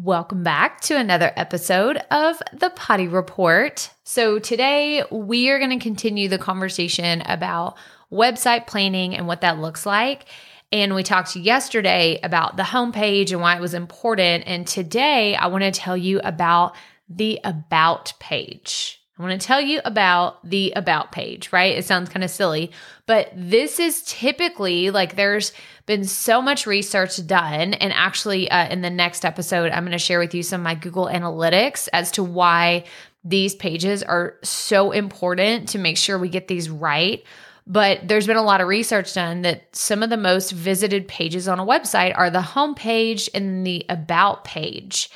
Welcome back to another episode of the Potty Report. So, today we are going to continue the conversation about website planning and what that looks like. And we talked yesterday about the homepage and why it was important. And today I want to tell you about the About page. I want to tell you about the About page, right? It sounds kind of silly, but this is typically like there's been so much research done. And actually, uh, in the next episode, I'm going to share with you some of my Google Analytics as to why these pages are so important to make sure we get these right. But there's been a lot of research done that some of the most visited pages on a website are the home page and the about page.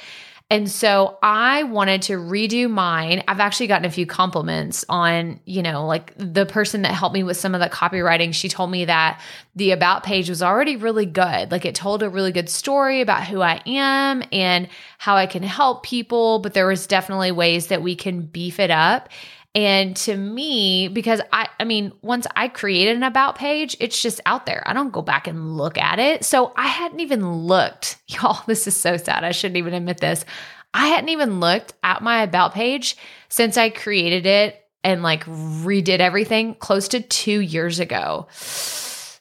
And so I wanted to redo mine. I've actually gotten a few compliments on, you know, like the person that helped me with some of the copywriting. She told me that the about page was already really good. Like it told a really good story about who I am and how I can help people, but there was definitely ways that we can beef it up. And to me, because I, I mean, once I created an about page, it's just out there. I don't go back and look at it. So I hadn't even looked. Y'all, this is so sad. I shouldn't even admit this. I hadn't even looked at my about page since I created it and like redid everything close to two years ago.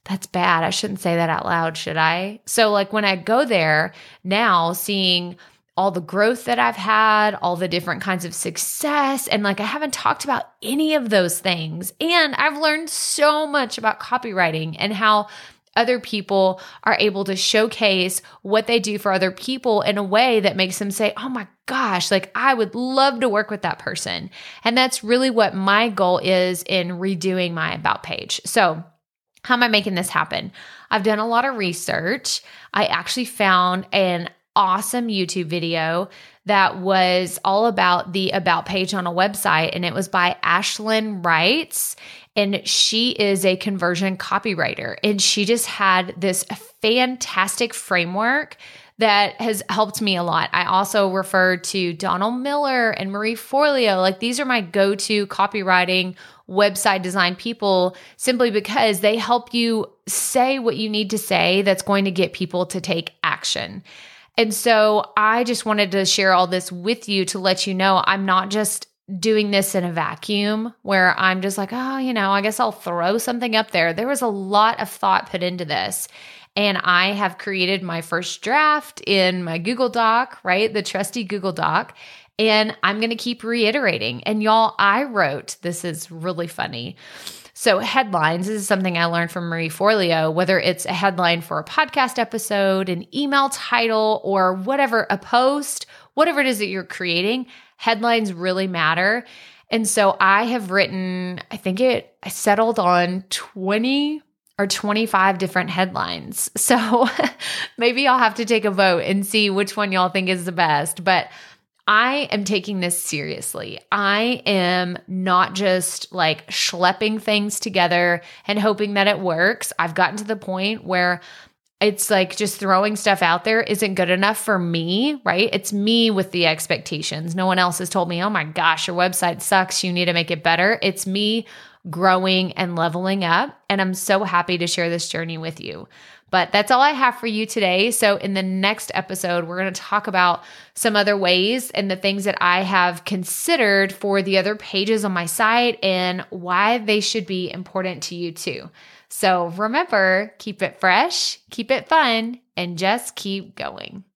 That's bad. I shouldn't say that out loud, should I? So, like, when I go there now, seeing all the growth that I've had, all the different kinds of success. And like, I haven't talked about any of those things. And I've learned so much about copywriting and how other people are able to showcase what they do for other people in a way that makes them say, Oh my gosh, like I would love to work with that person. And that's really what my goal is in redoing my about page. So, how am I making this happen? I've done a lot of research. I actually found an awesome YouTube video that was all about the about page on a website and it was by Ashlyn Writes and she is a conversion copywriter and she just had this fantastic framework that has helped me a lot. I also refer to Donald Miller and Marie Forleo. Like these are my go-to copywriting website design people simply because they help you say what you need to say that's going to get people to take action. And so I just wanted to share all this with you to let you know I'm not just doing this in a vacuum where I'm just like, oh, you know, I guess I'll throw something up there. There was a lot of thought put into this. And I have created my first draft in my Google Doc, right? The trusty Google Doc. And I'm going to keep reiterating. And y'all, I wrote, this is really funny. So, headlines this is something I learned from Marie Forleo, whether it's a headline for a podcast episode, an email title, or whatever, a post, whatever it is that you're creating, headlines really matter. And so I have written, I think it I settled on 20 or 25 different headlines. So maybe I'll have to take a vote and see which one y'all think is the best. But I am taking this seriously. I am not just like schlepping things together and hoping that it works. I've gotten to the point where it's like just throwing stuff out there isn't good enough for me, right? It's me with the expectations. No one else has told me, oh my gosh, your website sucks. You need to make it better. It's me growing and leveling up. And I'm so happy to share this journey with you. But that's all I have for you today. So, in the next episode, we're going to talk about some other ways and the things that I have considered for the other pages on my site and why they should be important to you too. So, remember, keep it fresh, keep it fun, and just keep going.